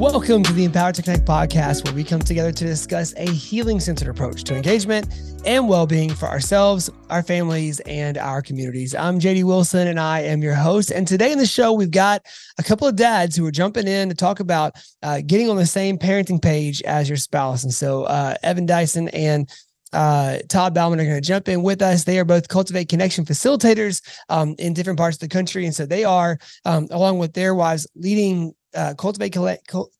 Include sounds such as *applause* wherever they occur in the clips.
Welcome to the Empowered to Connect podcast, where we come together to discuss a healing centered approach to engagement and well being for ourselves, our families, and our communities. I'm JD Wilson, and I am your host. And today in the show, we've got a couple of dads who are jumping in to talk about uh, getting on the same parenting page as your spouse. And so, uh, Evan Dyson and uh, Todd Baumann are going to jump in with us. They are both Cultivate Connection facilitators um, in different parts of the country. And so they are, um, along with their wives, leading uh, cultivate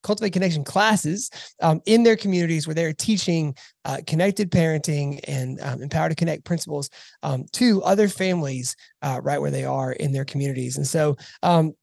cultivate connection classes um, in their communities where they're teaching uh, connected parenting and um, empower to connect principles um, to other families uh, right where they are in their communities. And so um,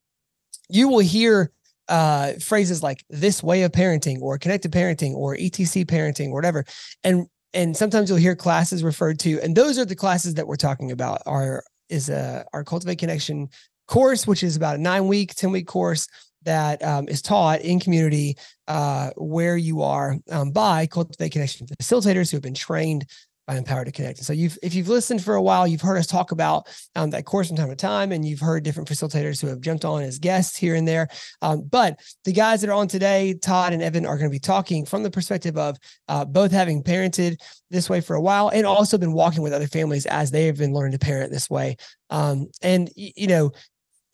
you will hear uh, phrases like this way of parenting or connected parenting or etc parenting or whatever. And and sometimes you'll hear classes referred to and those are the classes that we're talking about are is a our cultivate connection course which is about a nine week 10 week course that um, is taught in community uh, where you are um, by Cultivate Connection facilitators who have been trained by Empowered to Connect. And so you've, if you've listened for a while, you've heard us talk about um, that course from time to time, and you've heard different facilitators who have jumped on as guests here and there. Um, but the guys that are on today, Todd and Evan, are going to be talking from the perspective of uh, both having parented this way for a while and also been walking with other families as they have been learning to parent this way. Um, and you know,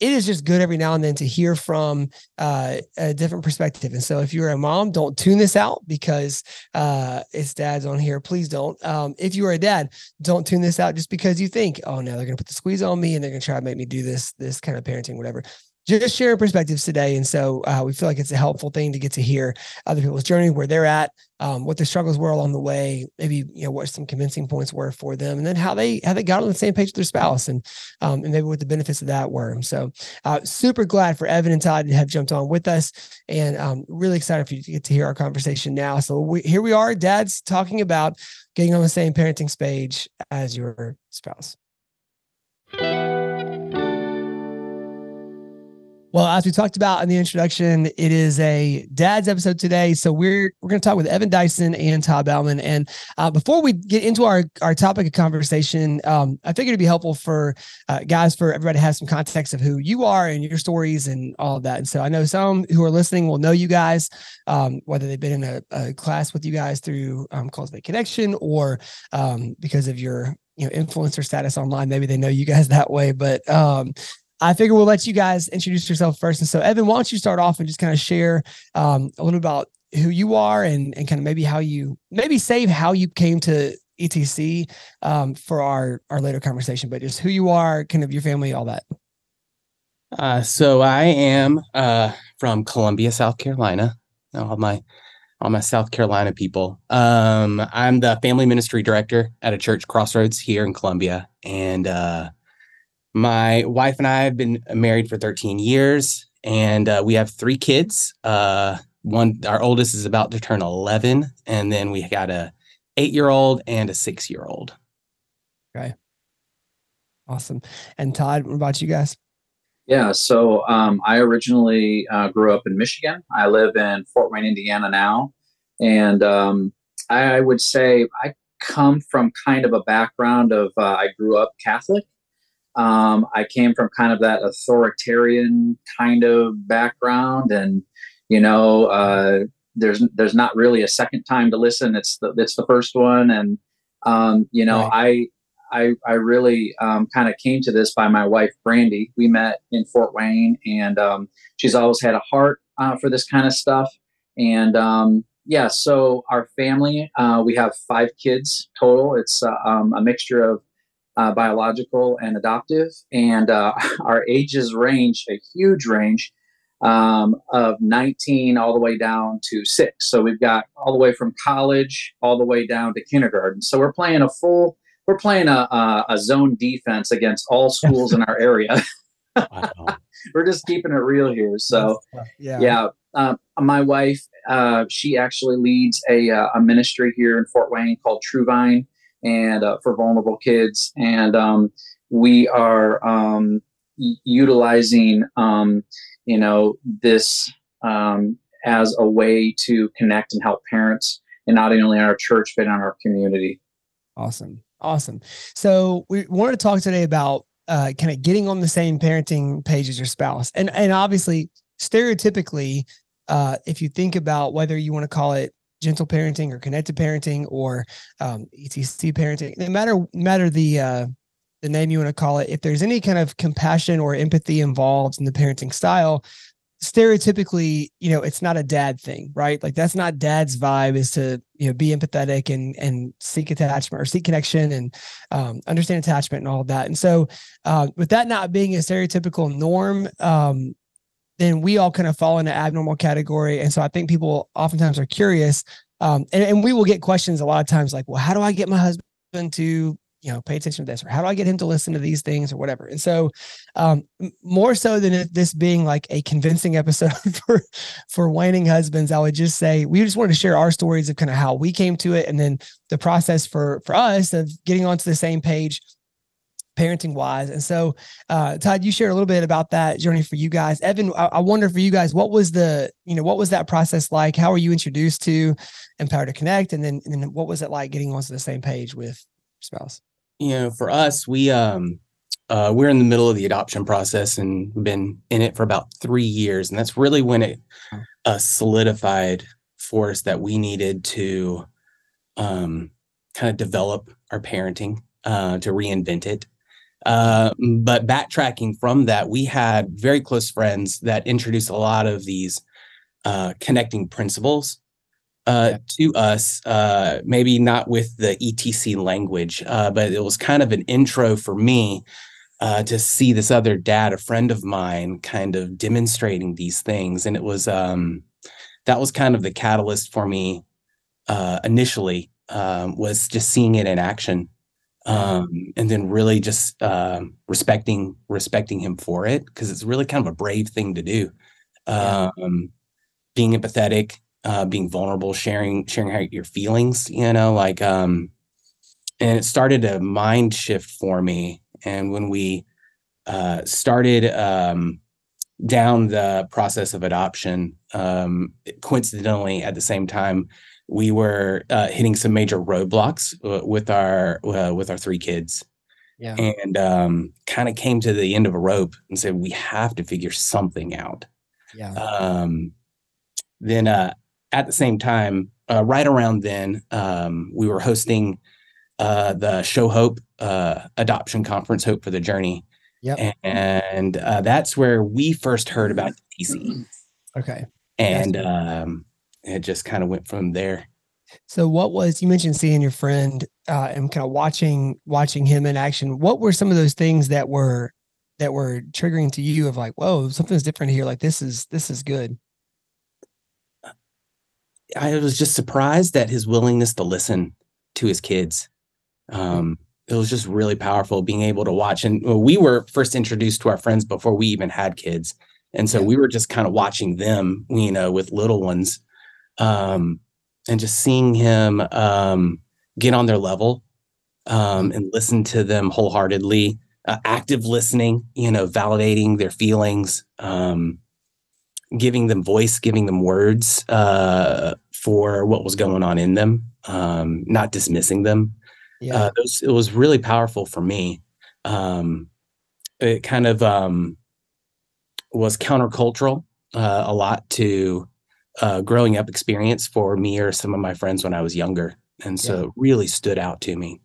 it is just good every now and then to hear from uh, a different perspective. And so, if you're a mom, don't tune this out because uh, it's dads on here. Please don't. Um, if you are a dad, don't tune this out just because you think, oh, now they're going to put the squeeze on me and they're going to try to make me do this this kind of parenting, whatever just sharing perspectives today. And so uh, we feel like it's a helpful thing to get to hear other people's journey, where they're at, um, what their struggles were along the way, maybe you know what some convincing points were for them, and then how they how they got on the same page with their spouse, and um, and maybe what the benefits of that were. So uh, super glad for Evan and Todd to have jumped on with us, and um, really excited for you to get to hear our conversation now. So we, here we are, dads talking about getting on the same parenting page as your spouse. Well, as we talked about in the introduction, it is a dad's episode today. So we're we're going to talk with Evan Dyson and Todd Baumann. And uh, before we get into our our topic of conversation, um, I figured it'd be helpful for uh, guys for everybody to have some context of who you are and your stories and all of that. And so I know some who are listening will know you guys, um, whether they've been in a, a, class with you guys through um, Cultivate Connection or um, because of your you know influencer status online maybe they know you guys that way but um I figure we'll let you guys introduce yourself first. And so, Evan, why don't you start off and just kind of share um, a little about who you are and, and kind of maybe how you maybe save how you came to ETC um, for our our later conversation, but just who you are, kind of your family, all that. Uh, so I am uh, from Columbia, South Carolina. All my all my South Carolina people. Um, I'm the family ministry director at a church Crossroads here in Columbia, and uh, my wife and I have been married for 13 years, and uh, we have three kids. Uh, one, our oldest is about to turn 11, and then we got a eight-year-old and a six-year-old. Okay, awesome. And Todd, what about you guys? Yeah, so um, I originally uh, grew up in Michigan. I live in Fort Wayne, Indiana now, and um, I would say I come from kind of a background of uh, I grew up Catholic, um, I came from kind of that authoritarian kind of background, and you know, uh, there's there's not really a second time to listen. It's the it's the first one, and um, you know, right. I I I really um, kind of came to this by my wife Brandy. We met in Fort Wayne, and um, she's always had a heart uh, for this kind of stuff. And um, yeah, so our family, uh, we have five kids total. It's uh, um, a mixture of uh, biological and adoptive, and uh, *laughs* our ages range a huge range um, of 19 all the way down to six. So we've got all the way from college all the way down to kindergarten. So we're playing a full, we're playing a, a, a zone defense against all schools in our area. *laughs* we're just keeping it real here. So yeah, yeah. Uh, my wife, uh, she actually leads a, uh, a ministry here in Fort Wayne called True Vine and uh, for vulnerable kids. And um, we are um, utilizing, um, you know, this um, as a way to connect and help parents, and not only in our church but in our community. Awesome, awesome. So we wanted to talk today about uh, kind of getting on the same parenting page as your spouse, and and obviously stereotypically uh, if you think about whether you want to call it gentle parenting or connected parenting or um, ETC parenting, no matter matter the uh, the name you want to call it, if there's any kind of compassion or empathy involved in the parenting style, stereotypically, you know, it's not a dad thing, right? Like that's not dad's vibe is to, you know, be empathetic and and seek attachment or seek connection and um, understand attachment and all of that. And so, uh, with that not being a stereotypical norm, um, then we all kind of fall in the abnormal category. And so I think people oftentimes are curious, um, and, and we will get questions a lot of times like, well, how do I get my husband to you know pay attention to this? Or how do i get him to listen to these things or whatever? And so um more so than this being like a convincing *laughs* episode for for waning husbands i would just say we just wanted to share our stories of kind of how we came to it and then the process for for us of getting onto the same page parenting wise and so uh todd you shared a little bit about that journey for you guys. Evan I, I wonder for you guys what was the you know what was that process like? How were you introduced to empower to connect? And then and then what was it like getting onto the same page with your spouse? You know, for us, we um uh, we're in the middle of the adoption process and we've been in it for about three years, and that's really when it uh, solidified for us that we needed to um, kind of develop our parenting uh, to reinvent it. Uh, but backtracking from that, we had very close friends that introduced a lot of these uh, connecting principles uh, yeah. to us, uh, maybe not with the ETC language, uh, but it was kind of an intro for me uh, to see this other dad, a friend of mine, kind of demonstrating these things, and it was um, that was kind of the catalyst for me uh, initially um, was just seeing it in action. Um, and then really just um, respecting respecting him for it because it's really kind of a brave thing to do. Yeah. Um, being empathetic, uh, being vulnerable, sharing sharing how your feelings, you know, like um, and it started a mind shift for me. And when we uh, started um, down the process of adoption, um, coincidentally at the same time, we were uh, hitting some major roadblocks uh, with our uh, with our three kids. Yeah. And um, kind of came to the end of a rope and said, we have to figure something out. Yeah. Um, then uh, at the same time, uh, right around then, um, we were hosting uh, the Show Hope uh, adoption conference, Hope for the Journey. Yep. And uh, that's where we first heard about ETC. Okay. And um, it just kind of went from there. So, what was you mentioned seeing your friend uh, and kind of watching watching him in action? What were some of those things that were that were triggering to you of like, whoa, something's different here. Like this is this is good. I was just surprised at his willingness to listen to his kids. Um, it was just really powerful being able to watch. And we were first introduced to our friends before we even had kids. And so we were just kind of watching them, you know, with little ones, um, and just seeing him um, get on their level um, and listen to them wholeheartedly, uh, active listening, you know, validating their feelings, um, giving them voice, giving them words uh, for what was going on in them, um, not dismissing them. Yeah, uh, it, was, it, was, really powerful for me. Um, it kind of um, was countercultural uh, a lot to uh, growing up experience for me or some of my friends when I was younger, and so yeah. really stood out to me.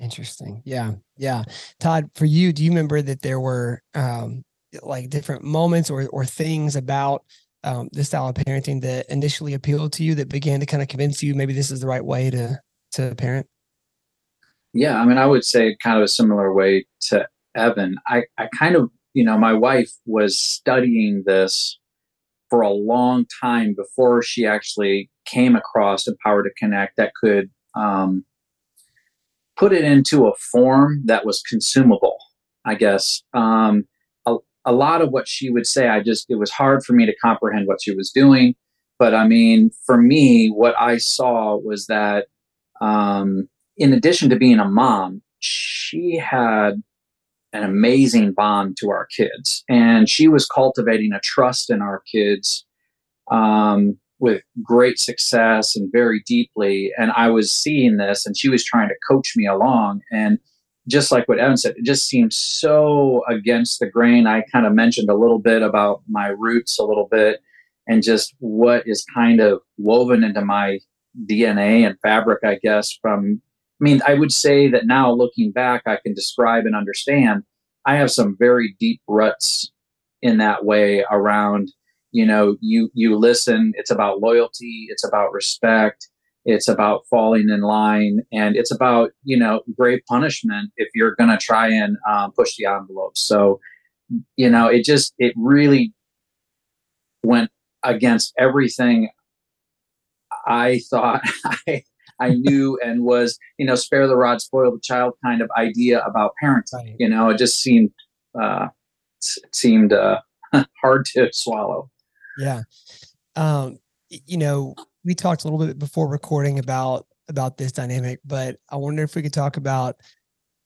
Interesting. Yeah. Yeah. Todd, for you, do you remember that there were um, like different moments or or things about um, this style of parenting that initially appealed to you that began to kind of convince you maybe this is the right way to to parent? Yeah, I mean, I would say kind of a similar way to Evan. I, I kind of, you know, my wife was studying this for a long time before she actually came across Empowered to Connect that could um, put it into a form that was consumable, I guess. Um, a lot of what she would say, I just, it was hard for me to comprehend what she was doing. But I mean, for me, what I saw was that um, in addition to being a mom, she had an amazing bond to our kids. And she was cultivating a trust in our kids um, with great success and very deeply. And I was seeing this, and she was trying to coach me along. And just like what Evan said, it just seems so against the grain. I kind of mentioned a little bit about my roots a little bit. and just what is kind of woven into my DNA and fabric, I guess, from I mean, I would say that now looking back, I can describe and understand. I have some very deep ruts in that way around, you know, you you listen, it's about loyalty, it's about respect, it's about falling in line, and it's about, you know, grave punishment if you're going to try and um, push the envelope. So, you know, it just it really went against everything I thought *laughs* I I knew and was, you know, spare the rod, spoil the child kind of idea about parenting. Right. You know, it just seemed uh, seemed uh, *laughs* hard to swallow. Yeah, um, you know, we talked a little bit before recording about about this dynamic, but I wonder if we could talk about.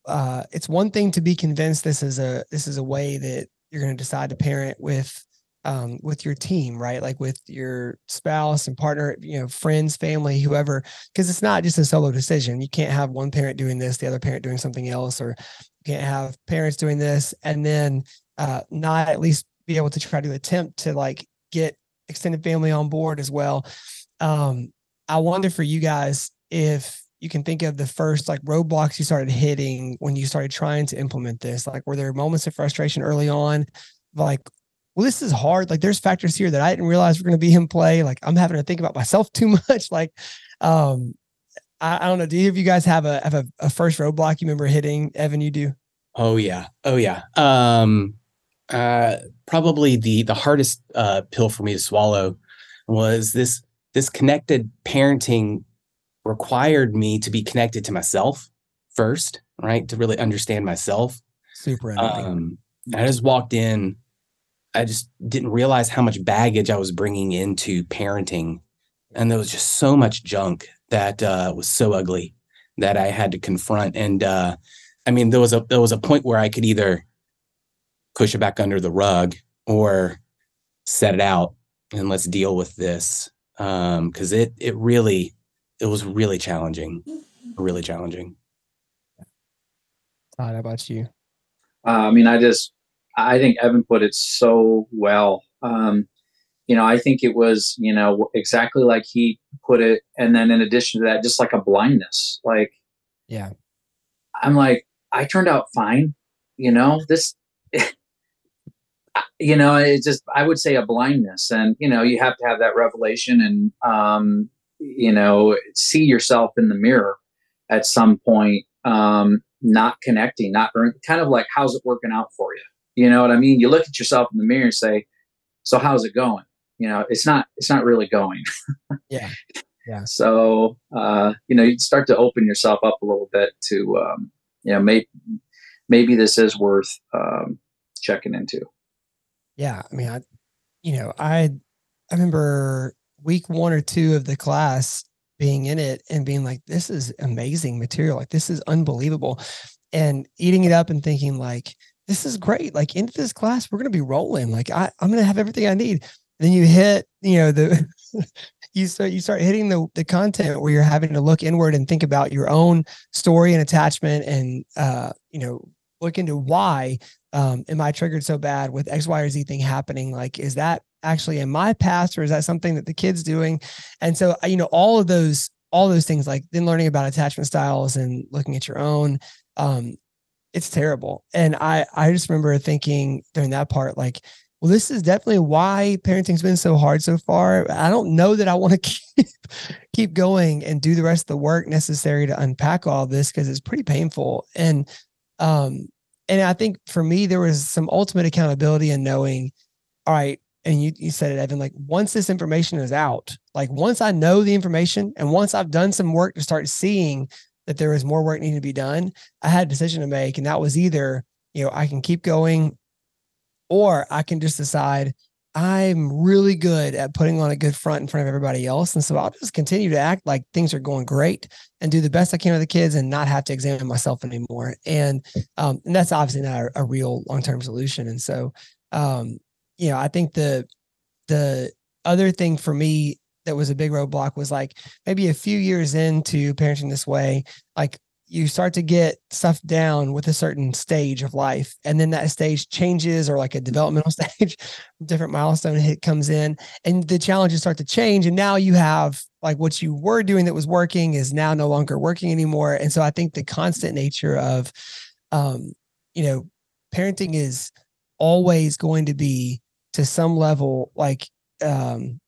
Uh, it's one thing to be convinced this is a this is a way that you're going to decide to parent with um, with your team, right? Like with your spouse and partner, you know, friends, family, whoever, because it's not just a solo decision. You can't have one parent doing this, the other parent doing something else, or you can't have parents doing this and then uh, not at least be able to try to attempt to like get extended family on board as well. Um, I wonder for you guys if you can think of the first like roadblocks you started hitting when you started trying to implement this. Like, were there moments of frustration early on? Like, well, this is hard. Like there's factors here that I didn't realize were going to be in play. Like I'm having to think about myself *laughs* too much. Like, um, I, I don't know. Do you, of you guys have a, have a, a first roadblock you remember hitting Evan? You do? Oh yeah. Oh yeah. Um, uh, probably the, the hardest, uh, pill for me to swallow was this, this connected parenting required me to be connected to myself first, right? To really understand myself. Super. Um, I just walked in I just didn't realize how much baggage I was bringing into parenting. And there was just so much junk that uh, was so ugly that I had to confront. And uh, I mean, there was a there was a point where I could either push it back under the rug or set it out and let's deal with this because um, it it really it was really challenging, really challenging. Todd, how about you? Uh, I mean, I just I think Evan put it so well. Um, you know, I think it was, you know, exactly like he put it. And then in addition to that, just like a blindness. Like, yeah, I'm like, I turned out fine. You know, this, *laughs* you know, it's just, I would say a blindness. And, you know, you have to have that revelation and, um, you know, see yourself in the mirror at some point, um, not connecting, not kind of like, how's it working out for you? You know what I mean? You look at yourself in the mirror and say, "So how's it going?" You know, it's not it's not really going. *laughs* yeah. Yeah. So uh, you know, you start to open yourself up a little bit to um, you know, maybe maybe this is worth um, checking into. Yeah, I mean, I, you know, I I remember week one or two of the class being in it and being like, this is amazing material. Like this is unbelievable. And eating it up and thinking like, this is great. Like into this class, we're to be rolling. Like I, I'm to have everything I need. then you hit, you know, the, *laughs* you start, you start hitting the, the content where you're having to look inward and think about your own story and attachment and, uh, you know, look into why, um, am I triggered so bad with X, Y, or Z thing happening? Like, is that actually in my past or is that something that the kid's doing? And so, you know, all of those, all those things like then learning about attachment styles and looking at your own um, it's terrible. And I I just remember thinking during that part, like, well, this is definitely why parenting's been so hard so far. I don't know that I want to *laughs* keep keep going and do the rest of the work necessary to unpack all this because it's pretty painful. And um, and I think for me, there was some ultimate accountability in knowing, all right, and you you said it, Evan, like once this information is out, like once I know the information and once I've done some work to start seeing that there was more work needed to be done, I had a decision to make. And that was either, you know, I can keep going or I can just decide I'm really good at putting on a good front in front of everybody else. And so I'll just continue to act like things are going great and do the best I can with the kids and not have to examine myself anymore. And, um, and that's obviously not a, a real long-term solution. And so, um, you know, I think the, the other thing for me that was a big roadblock was like maybe a few years into parenting this way, like you start to get stuff down with a certain stage of life and then that stage changes or like a developmental *laughs* stage different milestone hit comes in and the challenges start to change and now you have like what you were doing that was working is now no longer working anymore and so i think the constant nature of um you know parenting is always going to be to some level like um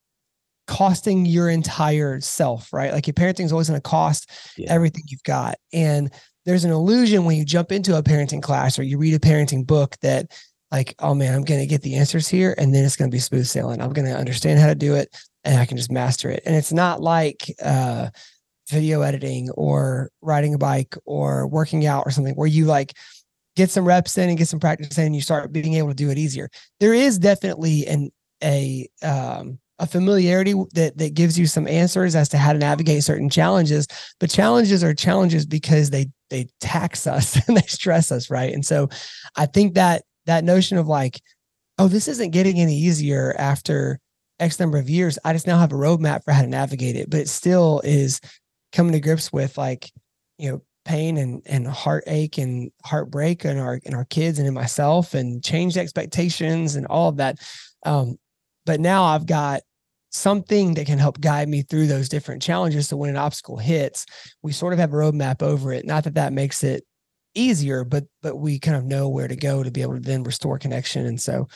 costing your entire self, right? Like your parenting is always going to cost yeah. everything you've got. And there's an illusion when you jump into a parenting class or you read a parenting book that like, oh man, I'm going to get the answers here and then it's going to be smooth sailing. I'm going to understand how to do it and I can just master it. And it's not like uh video editing or riding a bike or working out or something where you like get some reps in and get some practice in and you start being able to do it easier. There is definitely an a um a familiarity that that gives you some answers as to how to navigate certain challenges. But challenges are challenges because they they tax us *laughs* and they stress us right? And so i think that that notion of like oh this isn't getting any easier after x number of years. I just now have a roadmap for how to navigate it. But it still is coming to grips with like you know pain and and heartache and heartbreak in our in our kids and in myself and changed expectations and all of that. Um but now I've got something that can help guide me through those different challenges. So when an obstacle hits, we sort of have a roadmap over it. Not that that makes it easier, but but we kind of know where to go to be able to then restore connection. And so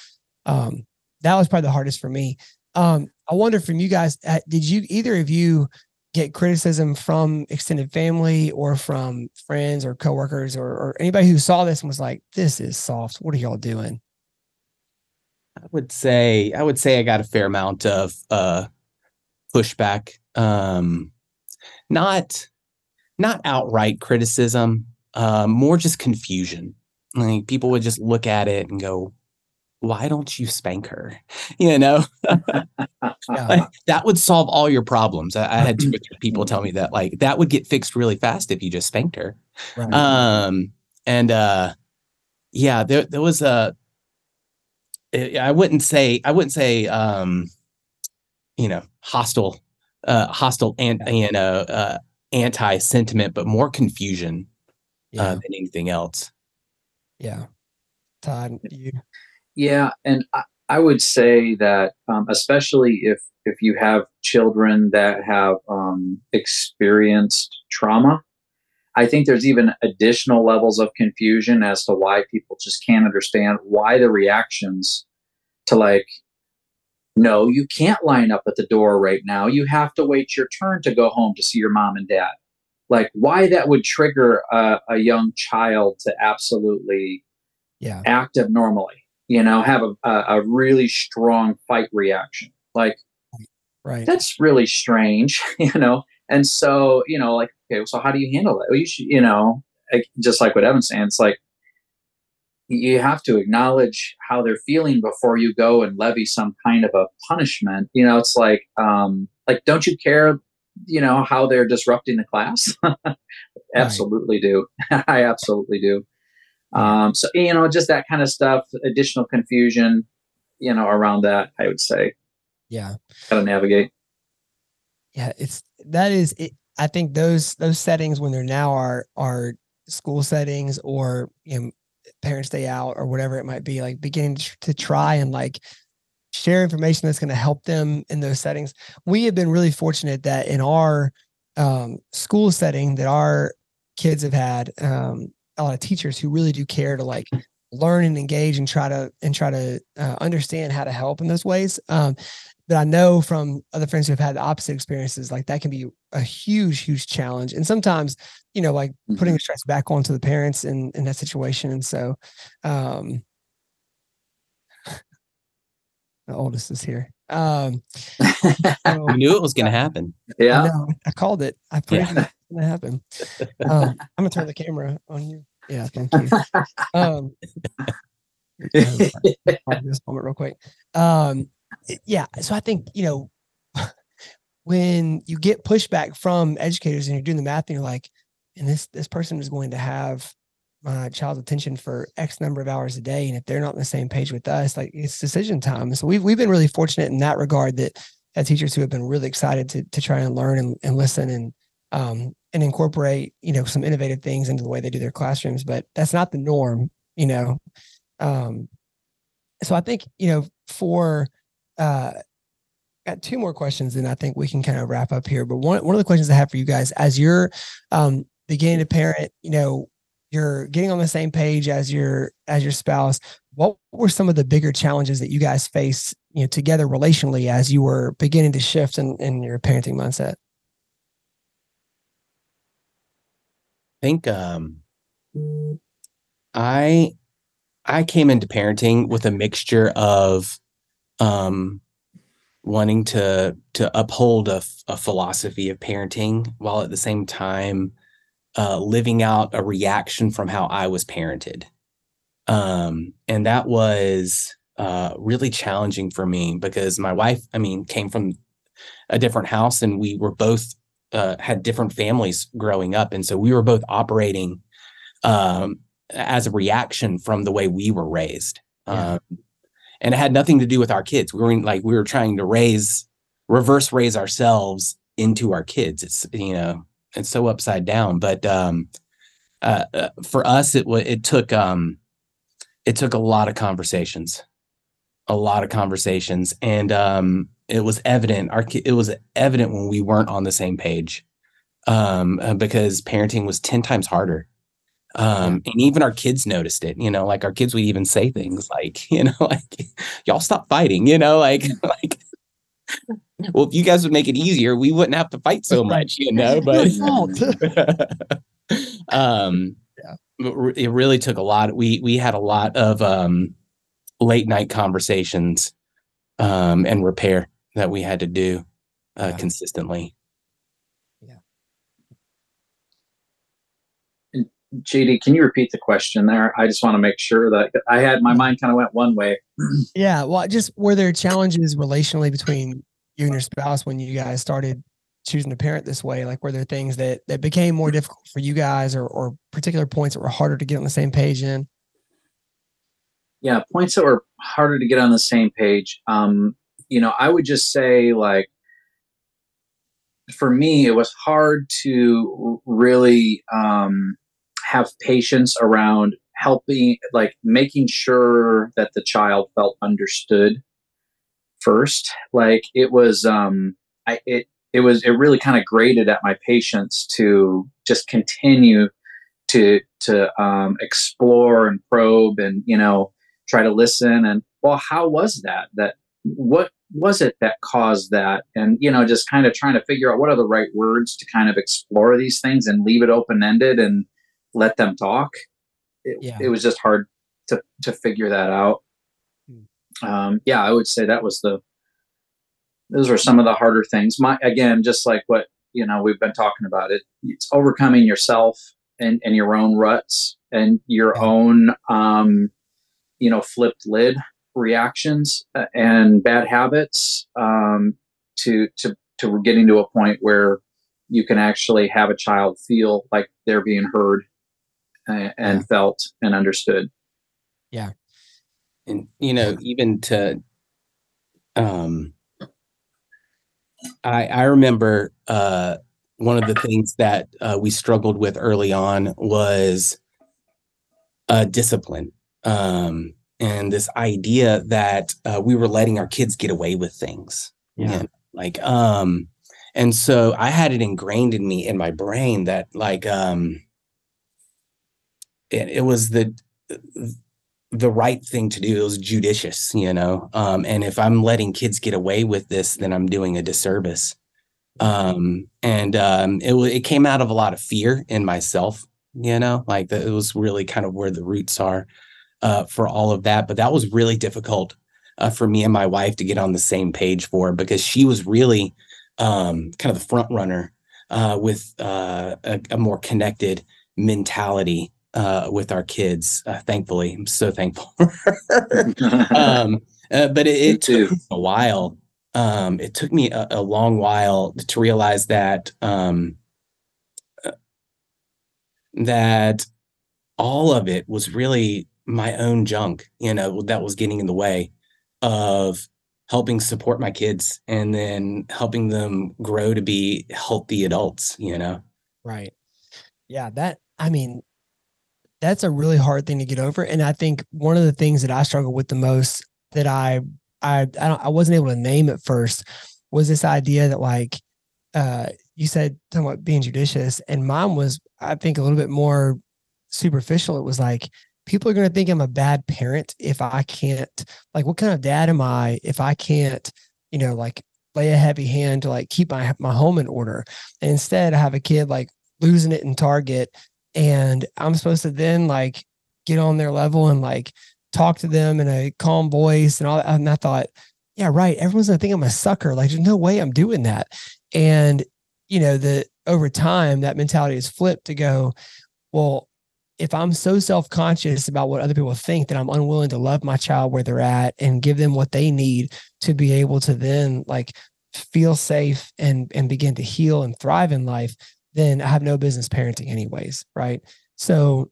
um, that was probably the hardest for me. Um, I wonder from you guys, uh, did you either of you get criticism from extended family or from friends or coworkers or, or anybody who saw this and was like, "This is soft. What are y'all doing?" I would say I would say I got a fair amount of uh, pushback. Um, not not outright criticism, uh, more just confusion. Like people would just look at it and go, "Why don't you spank her?" *laughs* You know, *laughs* like, that would solve all your problems. I, I had two *clears throat* people tell me that like that would get fixed really fast if you just spanked her. Right. Um, and uh, yeah, there there was a I wouldn't say I wouldn't say um, you know hostile uh, hostile and you know uh, anti sentiment, but more confusion uh, yeah. uh, than anything else. Yeah, Todd, you. Yeah, and I, I would say that um, especially if if you have children that have um, experienced trauma, I think there's even additional levels of confusion as to why people just can't understand why the reactions to like, no, you can't line up at the door right now. You have to wait your turn to go home to see your mom and dad. Like, why that would trigger a, a young child to absolutely yeah. act abnormally, you know, have a, a, a really strong fight reaction. Like, right. That's really strange, *laughs* you know? And so, you know, like, okay, so how do you handle it? Well, you should, you know, just like what Evan's saying, it's like you have to acknowledge how they're feeling before you go and levy some kind of a punishment. You know, it's like, um, like, don't you care, you know, how they're disrupting the class? *laughs* absolutely do. *laughs* I absolutely do. Um, so, you know, just that kind of stuff, additional confusion, you know, around that, I would say. Yeah. How to navigate. Yeah. It's, that is it, I think those those settings when they're now are are school settings or you know parents day out or whatever it might be, like beginning to try and like share information that's going to help them in those settings. We have been really fortunate that in our um, school setting that our kids have had um, a lot of teachers who really do care to like learn and engage and try to and try to uh, understand how to help in those ways. Um, but I know from other friends who have had the opposite experiences, like that can be a huge, huge challenge. And sometimes, you know, like mm-hmm. putting the stress back onto the parents in, in that situation. And so, um, *sighs* the oldest is here. Um, so, *laughs* we knew it was going to happen. Yeah. I, I, called it. I put yeah. it going to happen. *laughs* Um, I'm going to turn the camera on you. Yeah. Thank you. Um, *laughs* this moment real quick. Um, yeah. So I think, you know, *laughs* when you get pushback from educators and you're doing the math and you're like, and this this person is going to have my child's attention for X number of hours a day. And if they're not on the same page with us, like it's decision time. So we've we've been really fortunate in that regard that as teachers who have been really excited to to try and learn and, and listen and um and incorporate, you know, some innovative things into the way they do their classrooms, but that's not the norm, you know. Um, so I think, you know, for uh got two more questions and I think we can kind of wrap up here. But one one of the questions I have for you guys as you're um beginning to parent, you know, you're getting on the same page as your as your spouse. What were some of the bigger challenges that you guys face, you know, together relationally as you were beginning to shift in, in your parenting mindset? I think um I I came into parenting with a mixture of um wanting to to uphold a, a philosophy of parenting while at the same time uh, living out a reaction from how I was parented. Um, and that was uh, really challenging for me because my wife, I mean, came from a different house and we were both uh, had different families growing up. And so we were both operating um, as a reaction from the way we were raised. Yeah. Um, and it had nothing to do with our kids. We were like, we were trying to raise, reverse raise ourselves into our kids. It's, you know, it's so upside down. But um, uh, uh, for us, it it took um, it took a lot of conversations, a lot of conversations, and um, it was evident. Our it was evident when we weren't on the same page, um, uh, because parenting was ten times harder. Um, and even our kids noticed it, you know, like our kids would even say things like, *laughs* you know, like y'all stop fighting, you know, like, *laughs* like well, if you guys would make it easier, we wouldn't have to fight so *laughs* much, you know. But um, yeah. it really took a lot. We we had a lot of um, late night conversations um, and repair that we had to do uh, yeah. consistently. JD, can you repeat the question there? I just want to make sure that I had my mind kind of went one way. *clears throat* Yeah. Well, just were there challenges relationally between you and your spouse when you guys started choosing to parent this way? Like, were there things that that became more difficult for you guys, or or particular points that were harder to get on the same page in? Yeah, points that were harder to get on the same page. Um, you know, I would just say like for me, it was hard to really um, have patience around helping, like making sure that the child felt understood first. Like it was, um, I, it, it was, it really kind of grated at my patience to just continue to, to, um, explore and probe and, you know, try to listen. And well, how was that? That, what was it that caused that? And, you know, just kind of trying to figure out what are the right words to kind of explore these things and leave it open ended and let them talk. It, yeah. it was just hard to, to figure that out um, yeah, I would say that was the those were some of the harder things. My again, just like what you know we've been talking about it, it's overcoming yourself and and your own ruts and your own um, you know flipped lid reactions uh, and bad habits um, to to to getting to a point where you can actually have a child feel like they're being heard and, and felt and understood. Yeah. And you know even to um i i remember uh one of the things that uh, we struggled with early on was uh, discipline. Um, and this idea that uh, we were letting our kids get away with things yeah. like um and so i had it ingrained in me in my brain that like um it, it was the the right thing to do. It was judicious, you know. Um, and if I'm letting kids get away with this, then I'm doing a disservice. Um, and um, it it came out of a lot of fear in myself, you know, like the, it was really kind of where the roots are uh, for all of that. But that was really difficult uh, for me and my wife to get on the same page for because she was really um, kind of the front runner uh, with uh, a, a more connected mentality uh, with our kids. Uh, thankfully, I'm so thankful. *laughs* um, uh, but it, it took a while. Um, it took me a, a, long while to realize that um, uh, that all of it was really my own junk. You know, that was getting in the way of helping support my kids and then helping them grow to be healthy adults. You know. Right. Yeah. That, I mean, that's a really hard thing to get over. And I think one of the things that I struggle with the most that I, I, I, don't, I wasn't able to name at first was this idea that like, uh, you said talking about being judicious and mine was, I think a little bit more superficial. It was like, people are going to think I'm a bad parent if I can't, like, what kind of dad am I if I can't, you know, like lay a heavy hand to like keep my, my home in order. And instead I have a kid like losing it in Target and I'm supposed to then like get on their level and like talk to them in a calm voice and all that. And I thought, yeah, right. Everyone's gonna think I'm a sucker. Like, there's no way I'm doing that. And you know, the over time that mentality is flipped to go, well, if I'm so self-conscious about what other people think that I'm unwilling to love my child where they're at and give them what they need to be able to then like feel safe and and begin to heal and thrive in life, then I have no business parenting anyways, right? So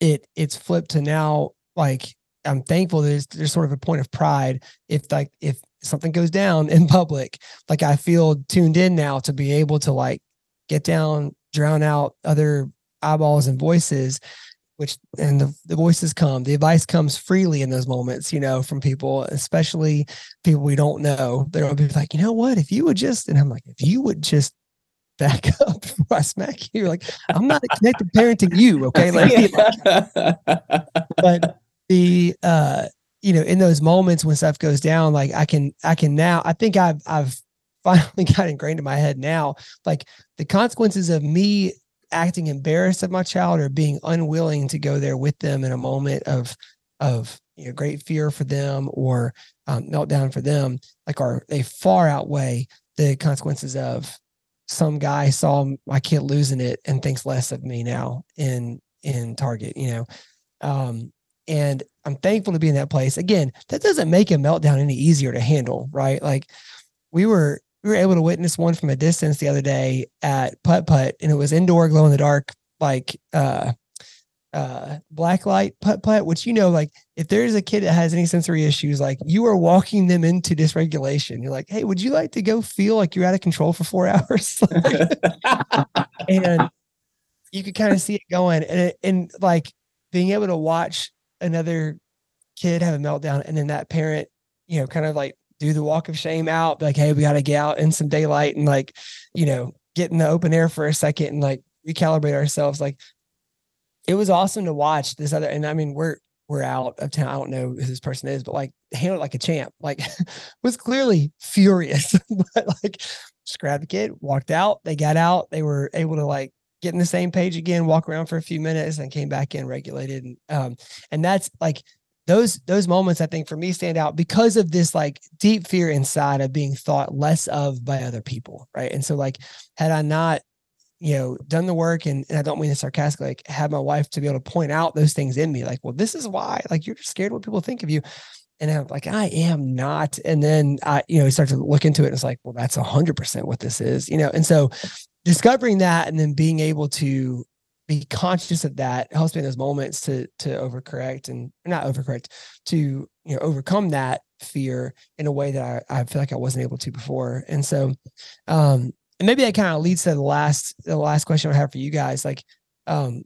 it it's flipped to now like I'm thankful there's there's sort of a point of pride if like if something goes down in public, like I feel tuned in now to be able to like get down, drown out other eyeballs and voices which and the, the voices come the advice comes freely in those moments you know from people especially people we don't know they'll be like you know what if you would just and i'm like if you would just back *laughs* up before I smack you. Like, I'm not connected parenting you, *laughs* okay? Like, but the uh, you know, in those moments when stuff goes down, like I can I can now I think I've I've *laughs* finally got ingrained in my head now, like the consequences of me acting embarrassed of my child or being unwilling to go there with them in a moment of of you know great fear for them or um, meltdown for them like are they far outweigh the consequences of some guy saw my kid losing it and thinks less of me now in in Target, you know. Um, and I'm thankful to be in that place. Again, that doesn't make a meltdown any easier to handle, right? Like we were we were able to witness one from a distance the other day at putt putt, and it was indoor glow in the dark, like uh uh black light putt putt which you know like if there's a kid that has any sensory issues like you are walking them into dysregulation. You're like hey would you like to go feel like you're out of control for four *laughs* hours? *laughs* And you could kind of see it going and and like being able to watch another kid have a meltdown and then that parent you know kind of like do the walk of shame out like hey we got to get out in some daylight and like you know get in the open air for a second and like recalibrate ourselves like it was awesome to watch this other, and I mean, we're we're out of town. I don't know who this person is, but like handled like a champ. Like *laughs* was clearly furious, *laughs* but like just grabbed the kid, walked out. They got out. They were able to like get in the same page again, walk around for a few minutes, and came back in regulated. And um, and that's like those those moments I think for me stand out because of this like deep fear inside of being thought less of by other people, right? And so like had I not you know, done the work and, and I don't mean it sarcastically, like have my wife to be able to point out those things in me, like, well, this is why, like you're scared what people think of you. And I'm like, I am not. And then I, you know, you start to look into it and it's like, well, that's a hundred percent what this is, you know? And so discovering that and then being able to be conscious of that helps me in those moments to to overcorrect and not overcorrect to you know overcome that fear in a way that I, I feel like I wasn't able to before. And so um and maybe that kind of leads to the last the last question I have for you guys. Like, um,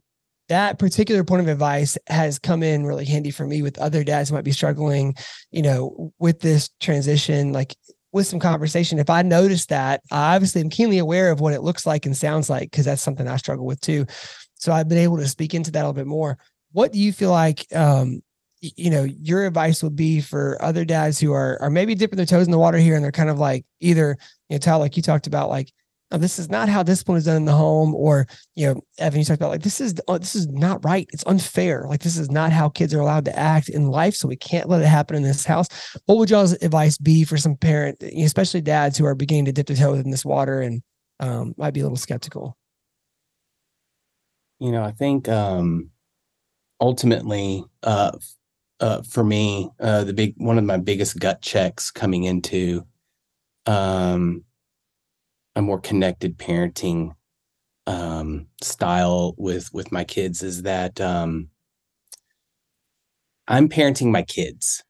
that particular point of advice has come in really handy for me with other dads who might be struggling, you know, with this transition. Like with some conversation, if I notice that, I obviously am keenly aware of what it looks like and sounds like because that's something I struggle with too. So I've been able to speak into that a little bit more. What do you feel like um, you know your advice would be for other dads who are are maybe dipping their toes in the water here and they're kind of like either you know Tal like you talked about like oh, this is not how discipline is done in the home or you know evan you talked about like this is oh, this is not right. It's unfair. Like this is not how kids are allowed to act in life so we can't let it happen in this house. What would y'all's advice be for some parent especially dads who are beginning to dip their toes in this water and um, might be a little skeptical? You know i think um ultimately uh uh, for me, uh, the big one of my biggest gut checks coming into um, a more connected parenting um, style with with my kids is that um, I'm parenting my kids,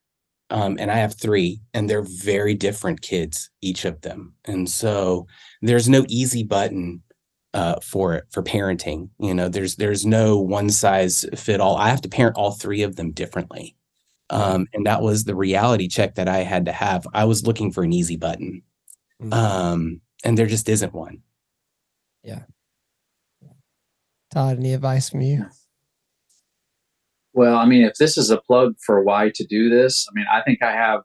um, and I have three, and they're very different kids, each of them, and so there's no easy button uh, for it for parenting. You know, there's there's no one size fit all. I have to parent all three of them differently, um, and that was the reality check that I had to have. I was looking for an easy button, Mm. um, and there just isn't one. Yeah. Todd, any advice from you? Well, I mean, if this is a plug for why to do this, I mean, I think I have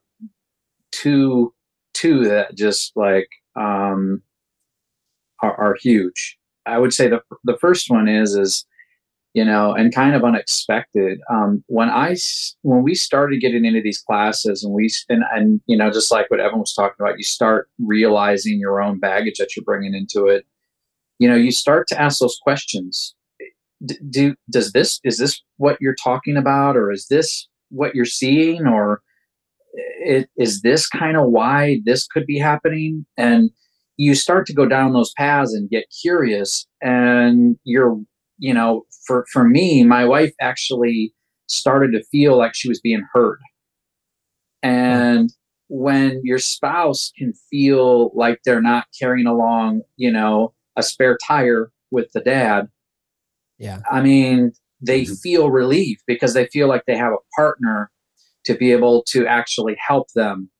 two two that just like um, are, are huge. I would say the the first one is is you know, and kind of unexpected. Um, when I when we started getting into these classes, and we and and you know, just like what Evan was talking about, you start realizing your own baggage that you're bringing into it. You know, you start to ask those questions d- do does this is this what you're talking about or is this what you're seeing or it, is this kind of why this could be happening and you start to go down those paths and get curious and you're you know for for me my wife actually started to feel like she was being heard and when your spouse can feel like they're not carrying along you know a spare tire with the dad Yeah. I mean, they Mhm. feel relieved because they feel like they have a partner to be able to actually help them.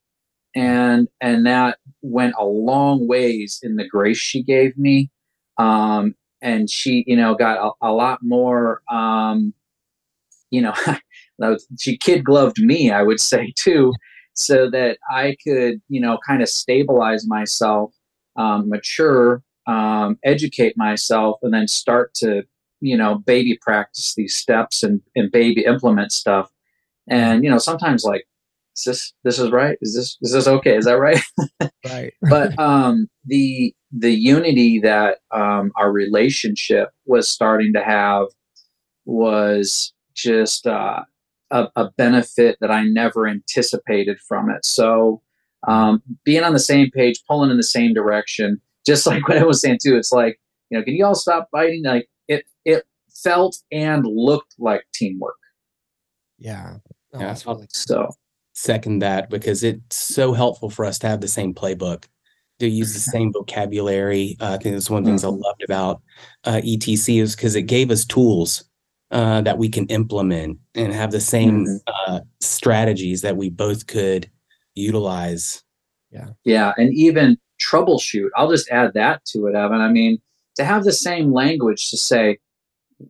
And and that went a long ways in the grace she gave me. Um, and she, you know, got a, a lot more um, you know, *laughs* she kid gloved me, I would say *laughs* too, so that I could, you know, kind of stabilize myself, um, mature, um, educate myself, and then start to you know baby practice these steps and and baby implement stuff. And you know sometimes like is this this is right? Is this is this okay? Is that right? *laughs* Right. but um the the unity that um our relationship was starting to have was just uh a, a benefit that i never anticipated from it. So um being on the same page pulling in the same direction just *laughs* like what i was saying too it's like you know can you all stop fighting? Like it it felt and looked like teamwork. Yeah. Oh, Yeah, I'll- really so second that because it's so helpful for us to have the same playbook, to use the same vocabulary. Uh, I think that's one of the things I Mhm. loved about uh, ETC is because it gave us tools uh, that we can implement and have the same Mhm. uh, strategies that we both could utilize. Yeah. Yeah and even troubleshoot i'll just add that to it evan i mean to have the same language to say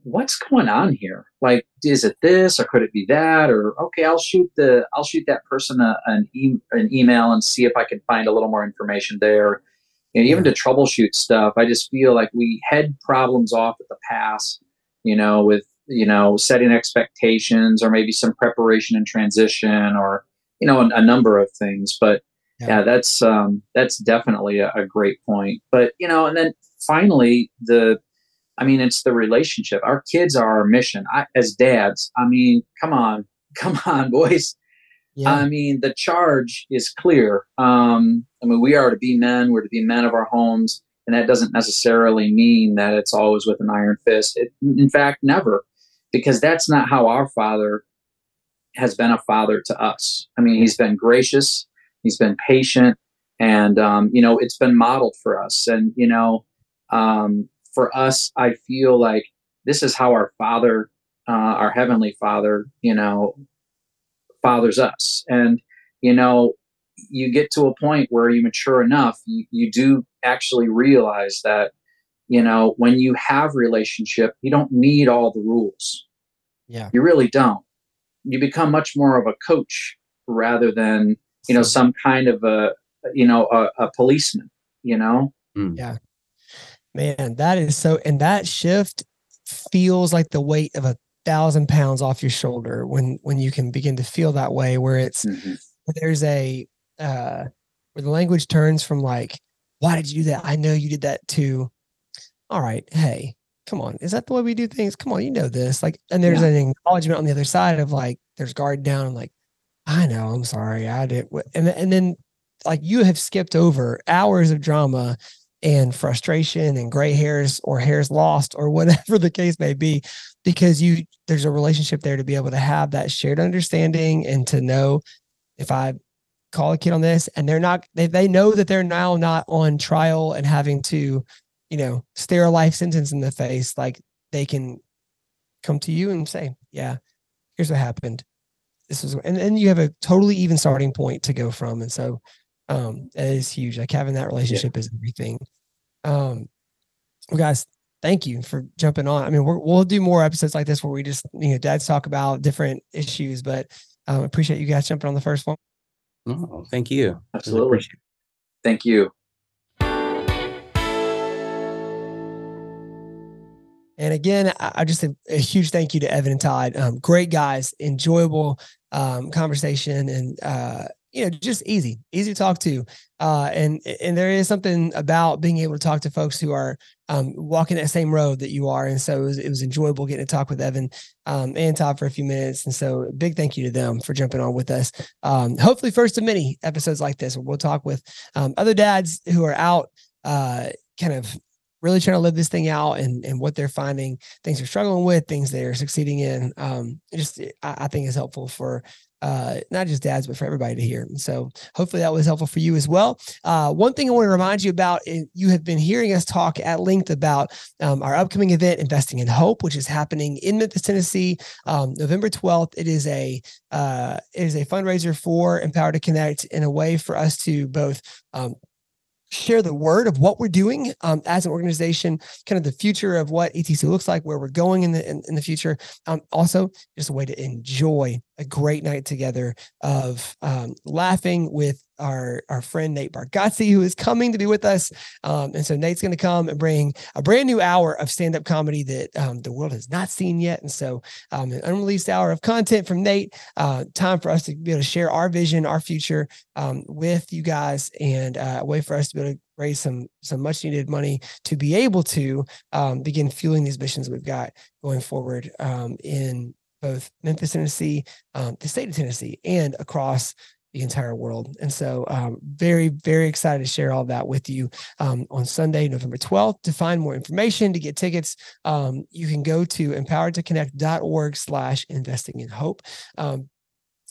what's going on here? Like is it this or could it be that? Or okay i'll shoot the i'll shoot that person a, an, e- an email and see if i can find a little more information there. And even to troubleshoot stuff i just feel like we head problems off at the pass you know with you know setting expectations or maybe some preparation and transition or you know a, a number of things. But yeah, that's um that's definitely a, a great point. But you know and then finally the i mean it's the relationship our kids are our mission I, as dads i mean come on *laughs* come on boys Yeah. I mean, the charge is clear. Um, I mean, we are to be men. We're to be men of our homes, and that doesn't necessarily mean that it's always with an iron fist. It, in fact, never, because that's not how our Father has been a father to us. I mean, he's been gracious, he's been patient, and um, you know, it's been modeled for us. And you know, um, for us, I feel like this is how our Father, uh, our heavenly Father, you know, fathers us. And, you know, you get to a point where you mature enough, you, you do actually realize that, you know, when you have relationship, you don't need all the rules. yeah. You really don't. You become much more of a coach rather than, you know, some kind of a, you know, a, a policeman, you know? Man, that is so, and that shift feels like the weight of a thousand pounds off your shoulder when when you can begin to feel that way, where it's there's a uh where the language turns from like, why did you do that? I know you did that too. All right, hey, come on, is that the way we do things? Come on, you know this. Like, and there's Yeah. an acknowledgement on the other side of like, there's guard down. I'm like, I know, I'm sorry, I did, and and then like you have skipped over hours of drama and frustration and gray hairs or hairs lost or *laughs* whatever the case may be because you there's a relationship there to be able to have that shared understanding and to know if i call a kid on this and they're not they, they know that they're now not on trial and having to you know, stare a life sentence in the face, like they can come to you and say, yeah, here's what happened. This is, and then you have a totally even starting point to go from. And so, um, that is huge. Like having that relationship yeah. is everything. Um, well, guys, thank you for jumping on. I mean, we will do more episodes like this where we just, you know, dads talk about different issues, but um, appreciate you guys jumping on the first one. Oh, thank you. Absolutely. Thank you. And again, I just a, a huge thank you to Evan and Todd. Um, great guys, enjoyable um, conversation, and uh, you know, just easy, easy to talk to. Uh, and and there is something about being able to talk to folks who are um, walking that same road that you are. And so it was, it was enjoyable getting to talk with Evan um, and Todd for a few minutes. And so big thank you to them for jumping on with us. Um, hopefully, first of many episodes like this, where we'll talk with um, other dads who are out, uh, kind of really trying to live this thing out and, and what they're finding, things they're struggling with, things they're succeeding in. Um, just I, I think is helpful for uh, not just dads, but for everybody to hear. So hopefully that was helpful for you as well. Uh, one thing I want to remind you about, you have been hearing us talk at length about um, our upcoming event, Investing in Hope, which is happening in Memphis, Tennessee, um, November 12th. It is a uh, it is a fundraiser for Empowered to Connect in a way for us to both um, share the word of what we're doing um, as an organization, kind of the future of what ETC looks like, where we're going in the in, in the future. Um, also, just a way to enjoy a great night together of um, laughing with our our friend Nate Bargatze, who is coming to be with us. Um, and so Nate's going to come and bring a brand new hour of stand up comedy that um, the world has not seen yet. And so um, an unreleased hour of content from Nate. Uh, time for us to be able to share our vision, our future um, with you guys, and uh, a way for us to be able to raise some some much needed money to be able to um, begin fueling these missions we've got going forward in both Memphis, Tennessee, um, the state of Tennessee, and across the entire world. And so, um, very, very excited to share all that with you um, on Sunday, November 12th. To find more information, to get tickets, um, you can go to empoweredtoconnect.org slash investing in hope. Um,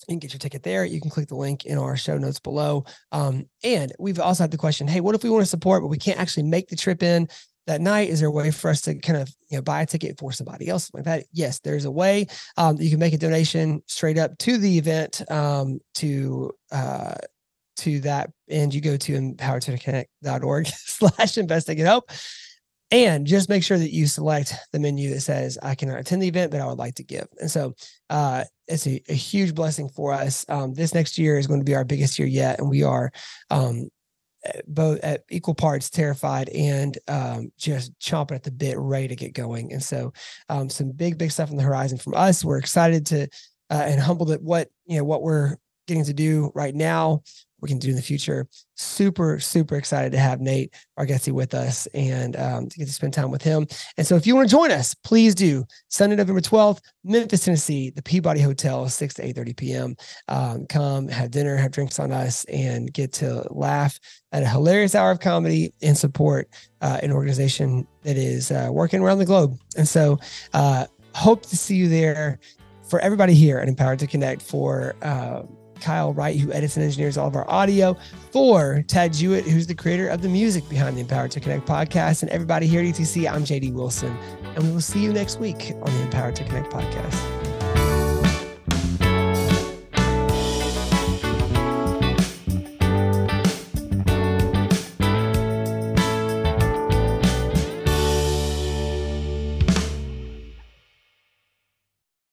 you can get your ticket there. You can click the link in our show notes below. Um, and we've also had the question, hey, what if we want to support, but we can't actually make the trip in? That night? Is there a way for us to kind of you know buy a ticket for somebody else like that? Yes, there's a way. Um, you can make a donation straight up to the event um, to uh, to that, and you go to empoweredtoconnect.org *laughs* slash investing in hope. And just make sure that you select the menu that says, I cannot attend the event, but I would like to give. And so uh, it's a, a, huge blessing for us. Um, this next year is going to be our biggest year yet. And we are um, both at equal parts terrified and um, just chomping at the bit, ready to get going. And so, um, some big, big stuff on the horizon from us. We're excited to uh, and humbled at what you know what we're getting to do right now we can do in the future. Super, super excited to have Nate Bargatze with us and um, to get to spend time with him. And so, if you want to join us, please do. Sunday, November twelfth, Memphis, Tennessee, the Peabody Hotel, six to eight thirty p.m. Um, come have dinner, have drinks on us, and get to laugh at a hilarious hour of comedy and support uh, an organization that is uh, working around the globe. And so, uh, hope to see you there. For everybody here at Empowered to Connect, for uh, Kyle Wright, who edits and engineers all of our audio, for Tad Jewett, who's the creator of the music behind the Empowered to Connect podcast, and everybody here at ETC, I'm JD Wilson, and we will see you next week on the Empowered to Connect podcast.